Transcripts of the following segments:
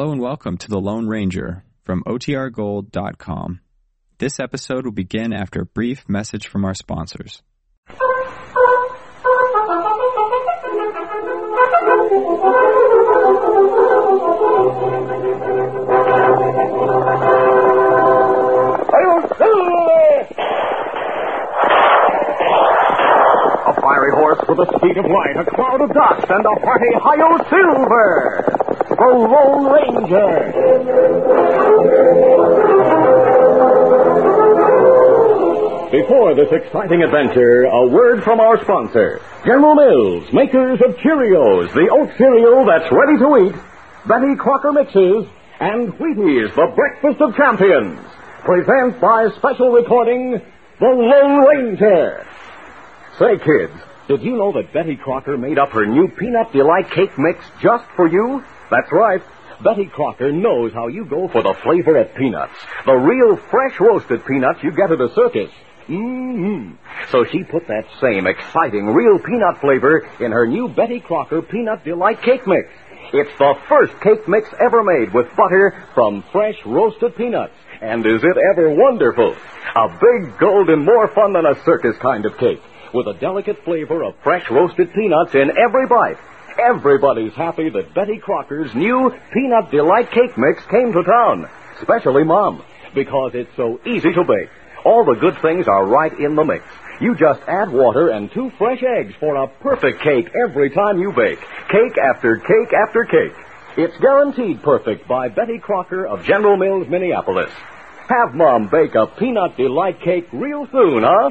Hello and welcome to The Lone Ranger from OTRGold.com. This episode will begin after a brief message from our sponsors. A fiery horse with the speed of light, a cloud of dust, and a hearty Hi-Yo Silver! The Lone Ranger! Before this exciting adventure, a word from our sponsor. General Mills, makers of Cheerios, the oat cereal that's ready to eat, Betty Crocker Mixes, and Wheaties, the breakfast of champions. Present by special recording, The Lone Ranger. Say, kids, did you know that Betty Crocker made up her new Peanut Delight Cake Mix just for you? That's right. Betty Crocker knows how you go for the flavor of peanuts. The real fresh roasted peanuts you get at a circus. hmm So she put that same exciting real peanut flavor in her new Betty Crocker Peanut Delight Cake Mix. It's the first cake mix ever made with butter from fresh roasted peanuts. And is it ever wonderful? A big, golden, more fun than a circus kind of cake with a delicate flavor of fresh roasted peanuts in every bite. Everybody's happy that Betty Crocker's new Peanut Delight Cake Mix came to town, especially Mom, because it's so easy to bake. All the good things are right in the mix. You just add water and two fresh eggs for a perfect cake every time you bake. Cake after cake after cake. It's guaranteed perfect by Betty Crocker of General Mills, Minneapolis. Have Mom bake a Peanut Delight Cake real soon, huh?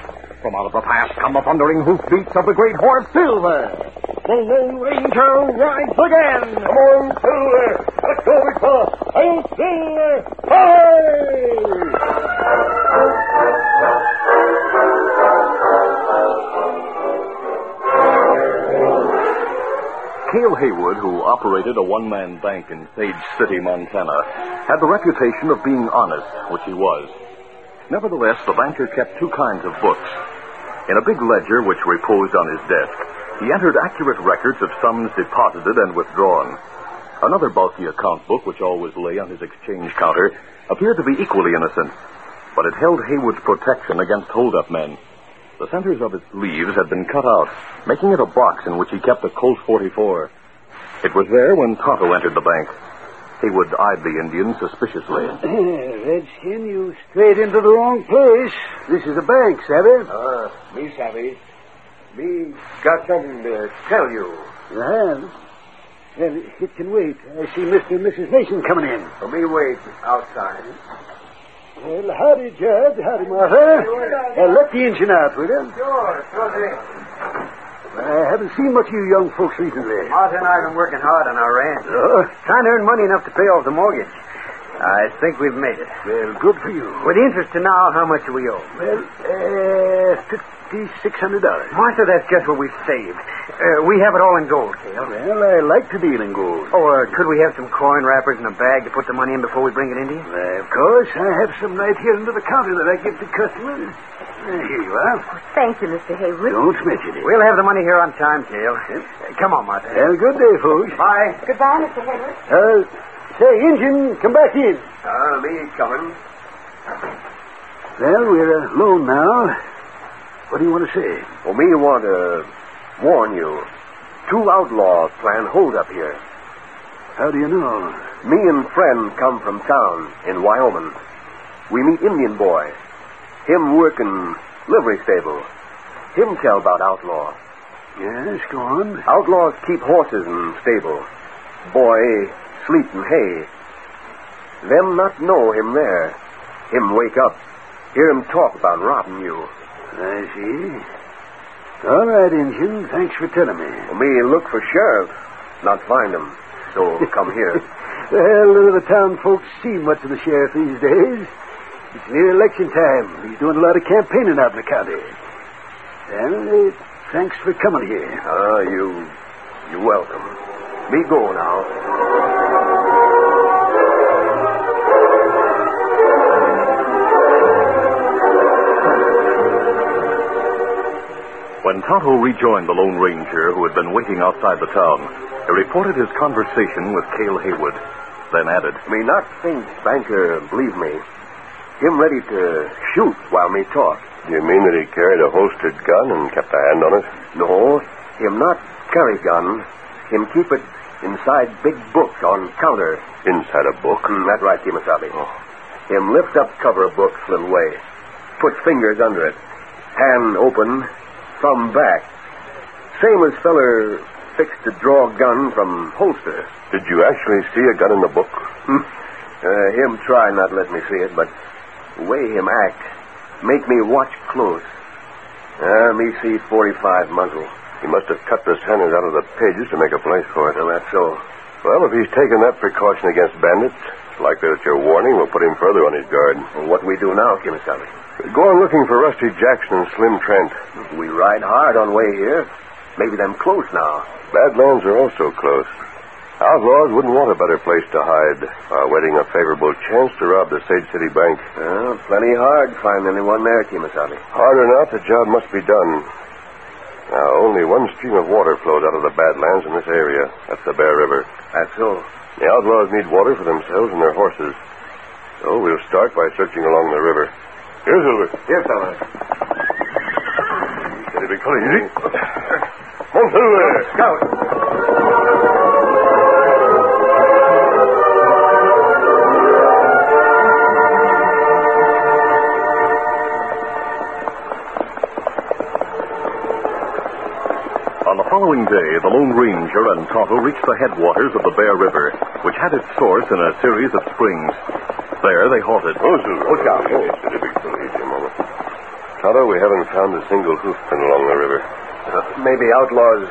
From out of the past come the thundering hoofbeats of the great horse Silver. The Lone Ranger rides again. Come on, Silver. Let's go, Victor. Hail, Silver. Hooray! Cale Haywood, who operated a one-man bank in Sage City, Montana, had the reputation of being honest, which he was. Nevertheless, the banker kept two kinds of books. In a big ledger which reposed on his desk, he entered accurate records of sums deposited and withdrawn. Another bulky account book, which always lay on his exchange counter, appeared to be equally innocent, but it held Haywood's protection against hold-up men. The centers of its leaves had been cut out, making it a box in which he kept a Colt 44. It was there when Tonto entered the bank. Haywood eyed the Indian suspiciously. Redskin, you straight into the wrong place. This is a bank, savvy? Ah, me savvy. Me got something to tell you. You have? Well, it can wait. I see Mr. and Mrs. Mason coming in. So me wait outside. Well, howdy, Judge. Howdy, Martha. Uh, let the engine out, will you? Sure, sure thing. I haven't seen much of you young folks recently. Martha and I have been working hard on our ranch. Oh, Trying to earn money enough to pay off the mortgage. I think we've made it. well, good for you. With interest to now, how much do we owe? Well, uh, fifty-six hundred dollars. Martha, that's just what we've saved. Uh, we have it all in gold, Cale. Well, I like to deal in gold. Oh, uh, could we have some coin wrappers in a bag to put the money in before we bring it into you? Uh, of course, I have some right here under the counter that I give to customers. Uh, here you are. Thank you, Mr. Haywood. Don't mention it. We'll have the money here on time, Cale. Uh, come on, Martha. Well, good day, folks. Bye. Goodbye, Mr. Haywood. Uh, say, engine, come back in. Uh, me coming. Well, we're alone now. What do you want to say? Well, me want to warn you. Two outlaws plan hold up here. How do you know? Me and friend come from town in Wyoming. We meet Indian boy. Him working livery stable. Him tell about outlaw. Yes, go on. Outlaws keep horses in stable. Boy sleep in hay. Them not know him there. Him wake up. Hear him talk about robbing you. I see. All right, Injun. Thanks for telling me. Well, me look for sheriff. Not find him. So come here. Well, none of the town folks see much of the sheriff these days. It's near election time. He's doing a lot of campaigning out in the county. Well, uh, thanks for coming here. Ah, you. You're welcome. Me go now. When Tonto rejoined the Lone Ranger, who had been waiting outside the town, he reported his conversation with Cale Haywood, then added, Me not think banker believe me. Him ready to shoot while me talk. Do you mean that he carried a holstered gun and kept a hand on it? No, him not carry gun. Him keep it inside big book on counter. Inside a book? Mm, that right, Kemosabe. Him lift up cover book little way. Put fingers under it. Hand open. Thumb back. Same as feller fixed to draw gun from holster. Did you actually see a gun in the book? Hmm. Uh, him try not let me see it, but way him act make me watch close. Uh, me see 45 muzzle. He must have cut the centers out of the pages to make a place for it. Well, that's so. Well, if he's taken that precaution against bandits, it's likely that your warning will put him further on his guard. Well, what we do now, Kemosabe? Go on looking for Rusty Jackson and Slim Trent. We ride hard on way here. Maybe them close now. Badlands are also close. Outlaws wouldn't want a better place to hide while waiting a favorable chance to rob the Sage City Bank. Well, plenty hard find anyone there, Kemosabe. Hard not, the job must be done. Now, only one stream of water flows out of the Badlands in this area. That's the Bear River. That's so. The outlaws need water for themselves and their horses. So we'll start by searching along the river. Here, Silver. Here, fella. Steady, big fella. Easy. Come Silver. Scout. Following day, the Lone Ranger and Tonto reached the headwaters of the Bear River, which had its source in a series of springs. There they halted. Oh, Silver. Look out. Hey, steady, big fella. Easy a moment. Tonto, we haven't found a single hoofprint along the river. Uh, maybe outlaws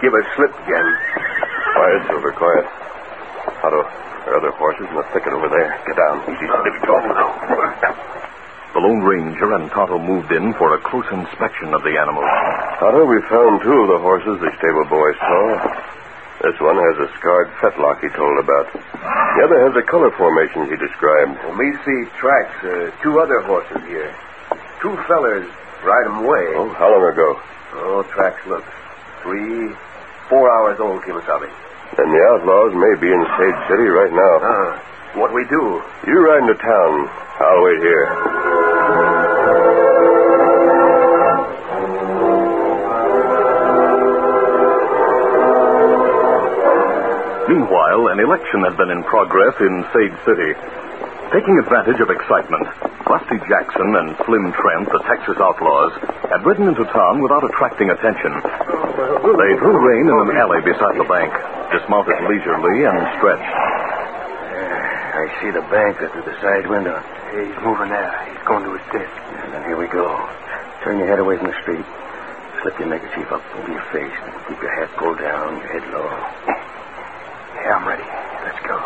give a slip again. Quiet, Silver, quiet. Tonto, there are other horses in the thicket over there. Get down. Easy, steady, big fella. The Lone Ranger and Tonto moved in for a close inspection of the animals. Tonto, we found two of the horses the stable boy saw. This one has a scarred fetlock he told about. The other has the color formation he described. Well, me see tracks, uh, two other horses here. Two fellers ride 'em way. Oh, how long ago? Oh, tracks look three, four hours old, Kemosabe. Then the outlaws may be in Sage City right now. Ah, what we do? You ride into town. I'll wait here. Meanwhile, an election had been in progress in Sage City. Taking advantage of excitement, Rusty Jackson and Slim Trent, the Texas outlaws, had ridden into town without attracting attention. They drew rein in an alley beside the bank, dismounted leisurely and stretched. I see the banker through the side window. He's moving there. He's going to his desk. And then here we go. Turn your head away from the street. Slip your neckerchief up over your face. And keep your hat pulled down, your head low. Yeah, I'm ready. Let's go.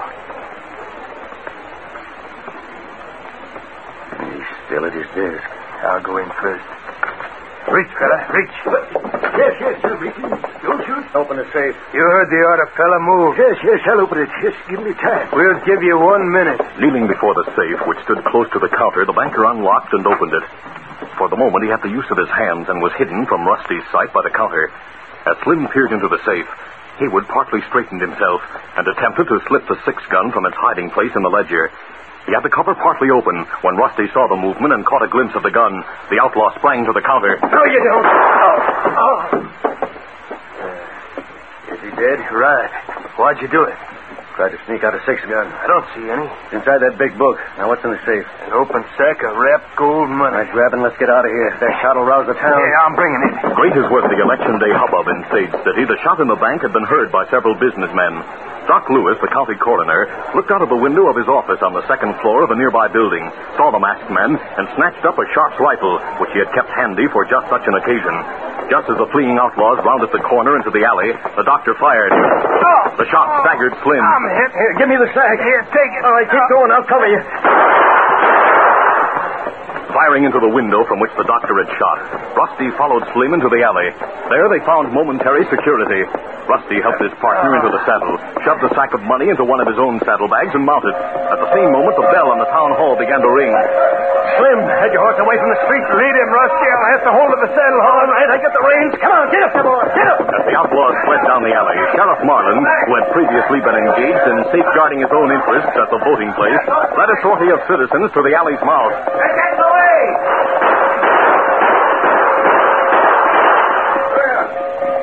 He's still at his desk. I'll go in first. Reach, fella. Reach. Yes, yes, sir. Reaching. Don't shoot. Open the safe. You heard the order, fella. Move. Yes, yes, I'll open it. Just give me time. We'll give you one minute. Kneeling before the safe, which stood close to the counter, the banker unlocked and opened it. For the moment, he had the use of his hands and was hidden from Rusty's sight by the counter. As Slim peered into the safe, Haywood partly straightened himself and attempted to slip the six gun from its hiding place in the ledger. He had the cover partly open when Rusty saw the movement and caught a glimpse of the gun. The outlaw sprang to the counter. No, you don't. Oh, oh. Is he dead? Right. Why'd you do it? Tried to sneak out a six gun. I don't see any. Inside that big book. Now, what's in the safe? An open sack of wrapped gold money. All right, grab and let's get out of here. That shot will rouse the town. Yeah, I'm bringing it. Great as was the election day hubbub in Sage City, the shot in the bank had been heard by several businessmen. Doc Lewis, the county coroner, looked out of the window of his office on the second floor of a nearby building, saw the masked man, and snatched up a Sharp's rifle, which he had kept handy for just such an occasion. Just as the fleeing outlaws rounded the corner into the alley, the doctor fired. The shot staggered Slim. I'm hit. Here, give me the sack. Here, take it. All right, keep oh. going. I'll cover you. firing into the window from which the doctor had shot. Rusty followed Slim into the alley. There they found momentary security. Rusty helped his partner into the saddle, shoved a sack of money into one of his own saddlebags, and mounted. At the same moment, the bell on the town hall began to ring. Slim, head your horse away from the street. Lead him, Rusty. I'll have to hold of the saddle. All right, I get the reins. Come on, get up, boy. Get up. As the outlaws fled down the alley, Sheriff Marlin, who had previously been engaged in safeguarding his own interests at the voting place, led a sortie of citizens to the alley's mouth. They're getting away.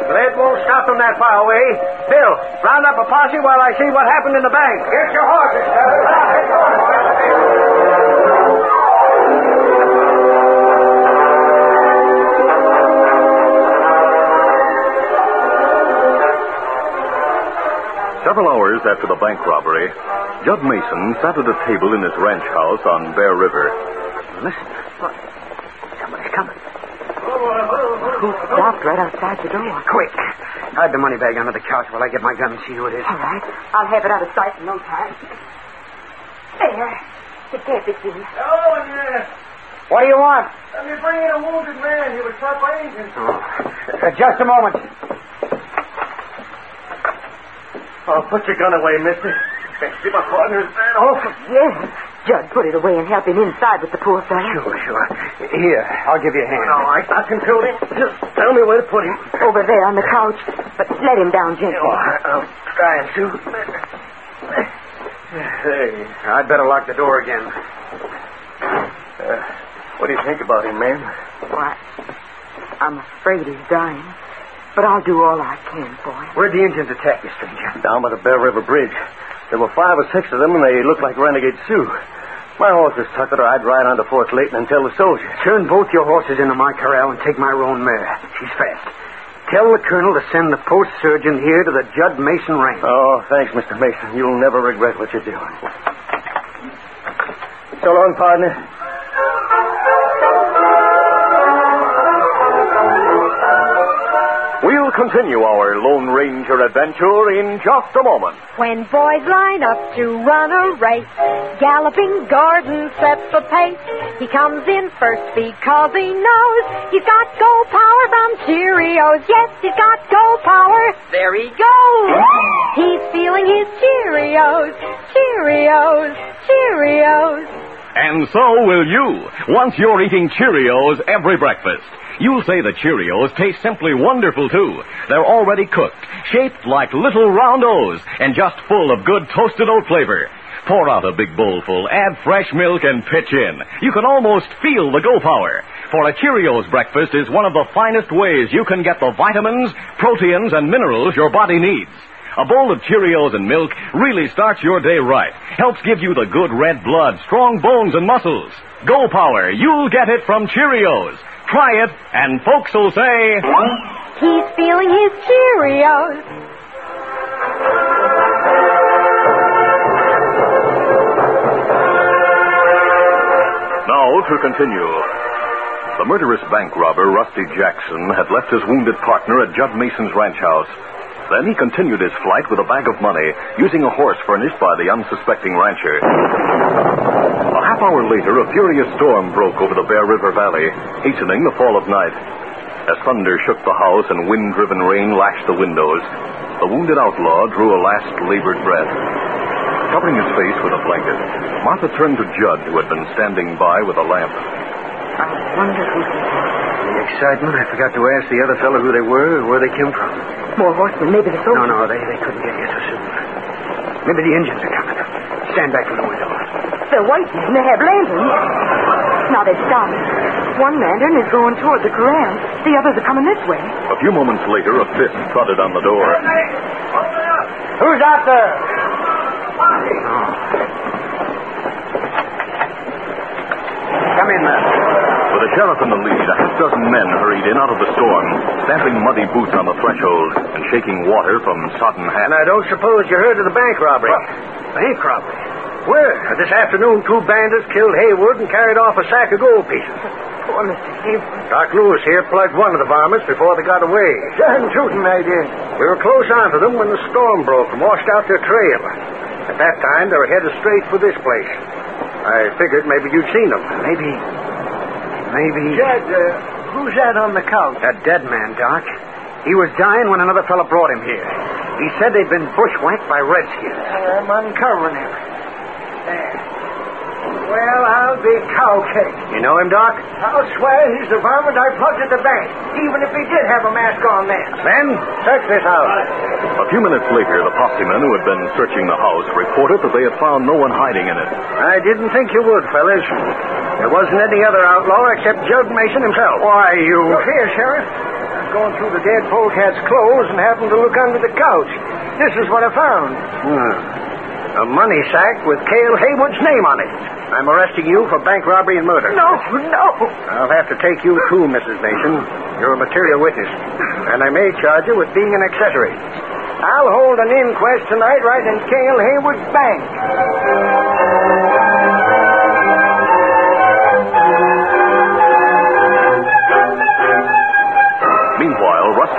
Lead won't stop them that far away. Bill, round up a posse while I see what happened in the bank. Get your horses, Several hours after the bank robbery, Judd Mason sat at a table in his ranch house on Bear River. Listen. Look. Somebody's coming. Who stopped right outside the door? Quick. Hide the money bag under the couch while I get my gun and see who it is. All right. I'll have it out of sight in no time. There. It can't be seen. Oh, yeah. What do you want? Let me bring in a wounded man. He was shot by Indians. Oh. Uh, just a moment. Oh, put your gun away, mister. See, my partner's bad off. Yes. Judd put it away and help him inside with the poor fellow. Sure, sure. Here, I'll give you a hand. All right, I can control him. Just tell me where to put him. Over there on the couch. But let him down gently. Oh, I'm trying to. Hey, I'd better lock the door again. Uh, what do you think about him, ma'am? Why, I'm afraid he's dying. But I'll do all I can for him. Where'd the Indians attack you, stranger? Down by the Bear River Bridge. There were five or six of them, and they looked like renegade Sioux. My horse is tuckered, or I'd ride on to Fort Layton and tell the soldiers. Turn both your horses into my corral and take my roan mare. She's fast. Tell the colonel to send the post surgeon here to the Judd Mason ranch. Oh, thanks, Mr. Mason. You'll never regret what you're doing. So long, partner. Continue our Lone Ranger adventure in just a moment. When boys line up to run a race, Galloping Gordon sets the pace. He comes in first because he knows he's got go power from Cheerios. Yes, he's got go power. There he goes. He's feeling his Cheerios, Cheerios, Cheerios. And so will you, once you're eating Cheerios every breakfast. You'll say the Cheerios taste simply wonderful, too. They're already cooked, shaped like little round O's, and just full of good toasted oat flavor. Pour out a big bowlful, add fresh milk, and pitch in. You can almost feel the go power. For a Cheerios breakfast is one of the finest ways you can get the vitamins, proteins, and minerals your body needs. A bowl of Cheerios and milk really starts your day right. Helps give you the good red blood, strong bones, and muscles. Go Power, you'll get it from Cheerios. Try it, and folks will say, He's feeling his Cheerios. Now to continue. The murderous bank robber, Rusty Jackson, had left his wounded partner at Judd Mason's ranch house. Then he continued his flight with a bag of money, using a horse furnished by the unsuspecting rancher. A half hour later, a furious storm broke over the Bear River Valley, hastening the fall of night. As thunder shook the house and wind driven rain lashed the windows, the wounded outlaw drew a last labored breath. Covering his face with a blanket, Martha turned to Judd, who had been standing by with a lamp. I wonder who excitement, I forgot to ask the other fellow who they were or where they came from. More horsemen, maybe the No, soldiers. no, they, they couldn't get here so soon. Maybe the Indians are coming. Stand back from the window. They're white men. They have lanterns. Now they've stopped. One lantern is going toward the corral. The others are coming this way. A few moments later, a fist thudded on the door. Who's out there? Come in there. With the sheriff in the lead, a half dozen men hurried in out of the storm, stamping muddy boots on the threshold and shaking water from sodden And hats. I don't suppose you heard of the bank robbery. Bank robbery? Where? This afternoon, two bandits killed Haywood and carried off a sack of gold pieces. Poor Mr. Haywood. Doc Lewis here plugged one of the varmints before they got away. Giant shooting they did. We were close onto them when the storm broke and washed out their trail. At that time, they were headed straight for this place. I figured maybe you'd seen them. Maybe. Maybe. Jed, uh, who's that on the couch? A dead man, Doc. He was dying when another fella brought him here. He said they'd been bushwhacked by redskins. I'm uncovering him. There. Well, I'll be cow cake. You know him, Doc? I'll swear he's the varmint I plugged at the bank, even if he did have a mask on then. Ben, search this house. A few minutes later, the possemen who had been searching the house reported that they had found no one hiding in it. I didn't think you would, fellas. There wasn't any other outlaw except Judd Mason himself. Why, you... Look here, Sheriff. I was going through the dead polecat's clothes and happened to look under the couch. This is what I found. Hmm. A money sack with Cale Haywood's name on it. I'm arresting you for bank robbery and murder. No, no. I'll have to take you too, Mrs. Mason. You're a material witness. And I may charge you with being an accessory. I'll hold an inquest tonight right in Cale Haywood's bank.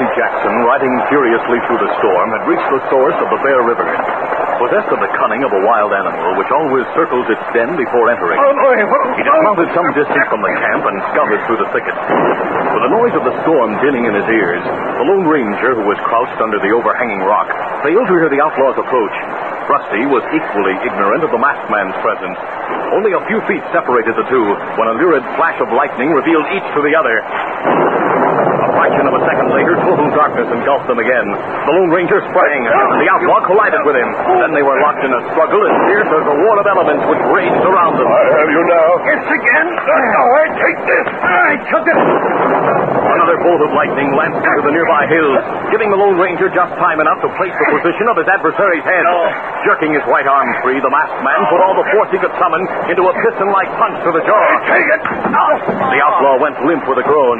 Rusty Jackson, riding furiously through the storm, had reached the source of the Bear River. Possessed of the cunning of a wild animal which always circles its den before entering, oh, he dismounted some distance from the camp and scouted through the thicket. With the noise of the storm dinning in his ears, the Lone Ranger, who was crouched under the overhanging rock, failed to hear the outlaw's approach. Rusty was equally ignorant of the masked man's presence. Only a few feet separated the two when a lurid flash of lightning revealed each to the other. Of a second later, total darkness engulfed them again. The Lone Ranger sprang, and the outlaw collided with him. Then they were locked in a struggle as fierce as a war of elements which raged around them. I have you now. It's again. No, I take this. I took it. Another bolt of lightning lanced into the nearby hills, giving the Lone Ranger just time enough to place the position of his adversary's head. Jerking his right arm free, the masked man put all the force he could summon into a piston-like punch to the jaw. Take it. The outlaw went limp with a groan.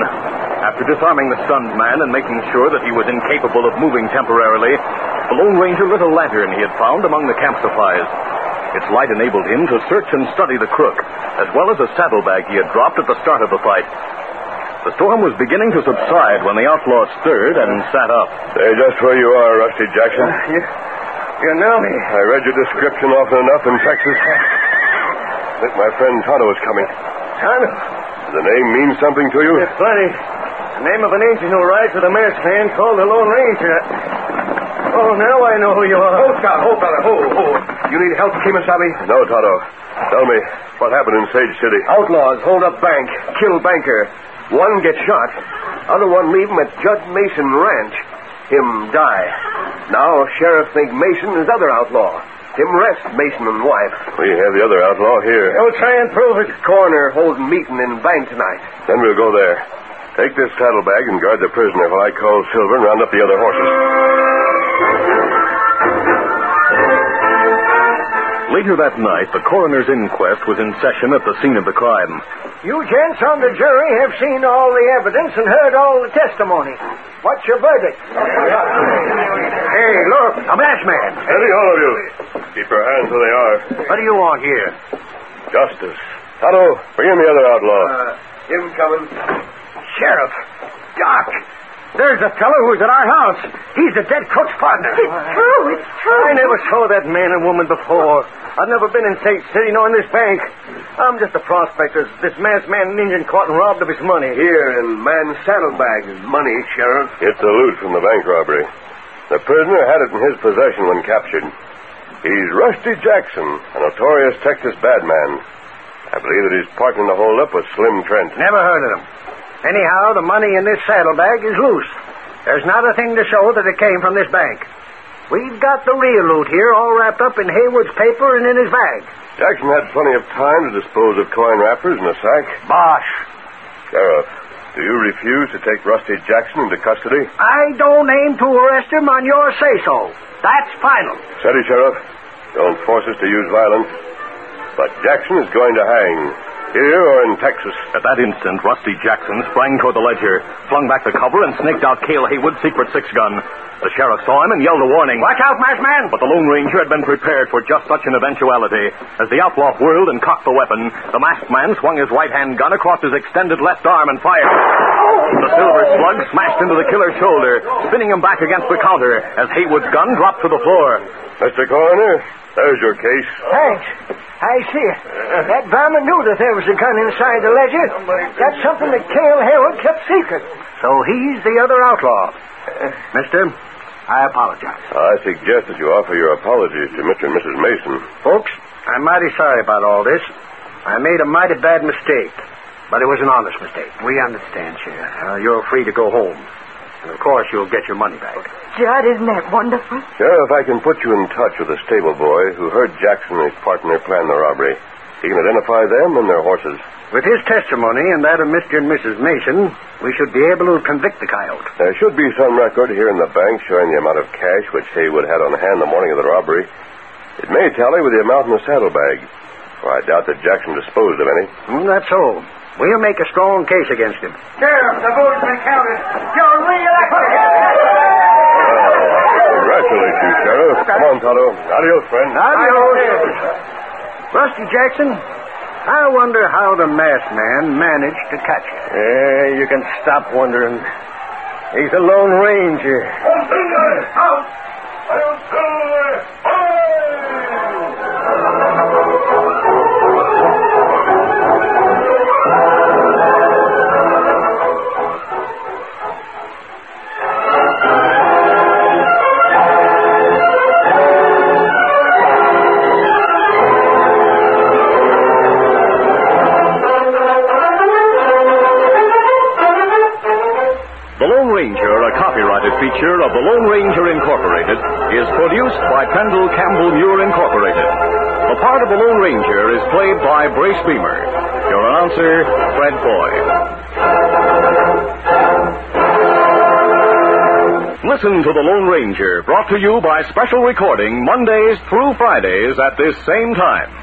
After disarming the stunned man and making sure that he was incapable of moving temporarily, the Lone Ranger lit a lantern he had found among the camp supplies. Its light enabled him to search and study the crook, as well as a saddlebag he had dropped at the start of the fight. The storm was beginning to subside when the outlaw stirred and sat up. Stay just where you are, Rusty Jackson. Uh, you, you know me. I read your description often enough in Texas. I think my friend Tonto is coming. Tonto? Does the name mean something to you? It's funny. The name of an agent who rides with a masked man called the Lone Ranger. Oh, now I know who you are. Hold, Scout. Hold, fella. Hold, hold. You need help, Kemosabe? No, Tonto. Tell me, what happened in Sage City? Outlaws hold up bank, kill banker. One gets shot. Other one leave him at Judd Mason Ranch. Him die. Now Sheriff think Mason is other outlaw. Him rest Mason and wife. We have the other outlaw here. You'll try and prove it. Coroner holding meeting in bank tonight. Then we'll go there. Take this saddlebag and guard the prisoner while I call Silver and round up the other horses. Later that night, the coroner's inquest was in session at the scene of the crime. You gents on the jury have seen all the evidence and heard all the testimony. What's your verdict? Hey, look, a masked man. Steady, all of you. Keep your hands where they are. What do you want here? Justice. Tonto, bring in the other outlaw. Uh, him coming. Sheriff. Doc. There's a fellow who's at our house. He's the dead cook's partner. It's true. It's true. I never saw that man and woman before. I've never been in Sage City nor in this bank. I'm just a prospector. This masked man and Indian caught and robbed of his money. Here in man's saddlebag is money, Sheriff. It's the loot from the bank robbery. The prisoner had it in his possession when captured. He's Rusty Jackson, a notorious Texas bad man. I believe that he's partnering the holdup with Slim Trent. Never heard of him. Anyhow, the money in this saddlebag is loose. There's not a thing to show that it came from this bank. We've got the real loot here, all wrapped up in Haywood's paper and in his bag. Jackson had plenty of time to dispose of coin wrappers in a sack. Bosh. Sheriff, do you refuse to take Rusty Jackson into custody? I don't aim to arrest him on your say-so. That's final. Steady, Sheriff. Don't force us to use violence. But Jackson is going to hang. Here or in Texas. At that instant, Rusty Jackson sprang toward the ledger, flung back the cover, and snaked out Cale Haywood's secret six gun. The sheriff saw him and yelled a warning. Watch out, masked man! But the Lone Ranger had been prepared for just such an eventuality. As the outlaw whirled and cocked the weapon, the masked man swung his right hand gun across his extended left arm and fired. The silver slug smashed into the killer's shoulder, spinning him back against the counter as Haywood's gun dropped to the floor. Mr. Coroner, there's your case. Thanks. I see it. That varmint knew that there was a gun inside the ledger. That's something that Cale Harold kept secret. So he's the other outlaw. Mister, I apologize. I suggest that you offer your apologies to Mr. and Mrs. Mason. Folks, I'm mighty sorry about all this. I made a mighty bad mistake, but it was an honest mistake. We understand, Sheriff. Uh, you're free to go home. And of course, you'll get your money back. Judd, isn't that wonderful? Sheriff, I can put you in touch with a stable boy who heard Jackson and his partner plan the robbery. He can identify them and their horses. With his testimony and that of Mr. and Mrs. Mason, we should be able to convict the coyote. There should be some record here in the bank showing the amount of cash which Haywood had on hand the morning of the robbery. It may tally with the amount in the saddlebag. For I doubt that Jackson disposed of any. Mm, that's so. We'll make a strong case against him. Sheriff, the vote has been counted. You're reelected. Congratulate you, Sheriff. Come on, Tonto. Adios, friend. Adios. Rusty Jackson, I wonder how the masked man managed to catch you. Yeah, you can stop wondering. He's a Lone Ranger. Of the Lone Ranger Incorporated, is produced by Trendle Campbell Muir Incorporated. The part of the Lone Ranger is played by Brace Beemer. Your announcer, Fred Boyd. Listen to The Lone Ranger, brought to you by special recording Mondays through Fridays at this same time.